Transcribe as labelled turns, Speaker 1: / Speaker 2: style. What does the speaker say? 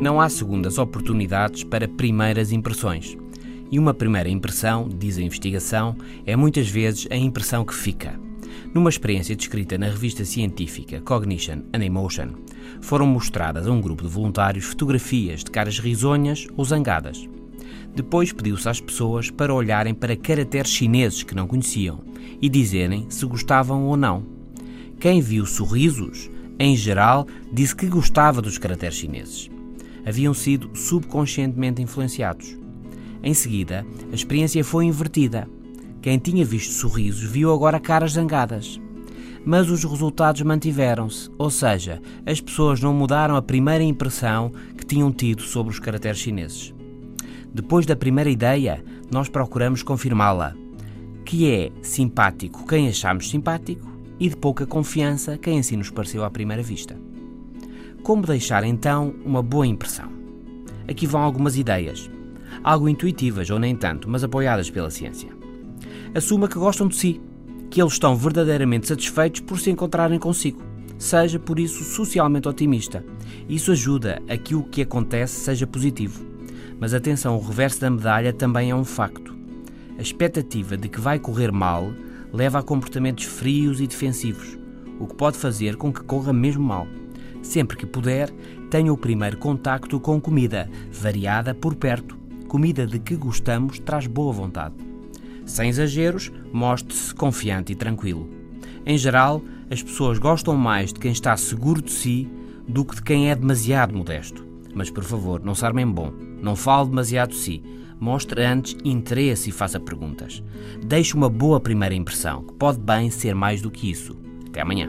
Speaker 1: Não há segundas oportunidades para primeiras impressões. E uma primeira impressão, diz a investigação, é muitas vezes a impressão que fica. Numa experiência descrita na revista científica Cognition and Emotion, foram mostradas a um grupo de voluntários fotografias de caras risonhas ou zangadas. Depois pediu-se às pessoas para olharem para caracteres chineses que não conheciam e dizerem se gostavam ou não. Quem viu sorrisos, em geral, disse que gostava dos caracteres chineses. Haviam sido subconscientemente influenciados. Em seguida, a experiência foi invertida quem tinha visto sorrisos viu agora caras zangadas. Mas os resultados mantiveram-se, ou seja, as pessoas não mudaram a primeira impressão que tinham tido sobre os caracteres chineses. Depois da primeira ideia, nós procuramos confirmá-la, que é simpático quem achamos simpático e de pouca confiança quem assim nos pareceu à primeira vista. Como deixar então uma boa impressão? Aqui vão algumas ideias, algo intuitivas ou nem tanto, mas apoiadas pela ciência assuma que gostam de si, que eles estão verdadeiramente satisfeitos por se encontrarem consigo. Seja, por isso, socialmente otimista. Isso ajuda a que o que acontece seja positivo. Mas atenção, o reverso da medalha também é um facto. A expectativa de que vai correr mal leva a comportamentos frios e defensivos, o que pode fazer com que corra mesmo mal. Sempre que puder, tenha o primeiro contacto com comida, variada por perto. Comida de que gostamos traz boa vontade. Sem exageros, mostre-se confiante e tranquilo. Em geral, as pessoas gostam mais de quem está seguro de si do que de quem é demasiado modesto. Mas, por favor, não se armem bom. Não fale demasiado de si. Mostre antes interesse e faça perguntas. Deixe uma boa primeira impressão, que pode bem ser mais do que isso. Até amanhã.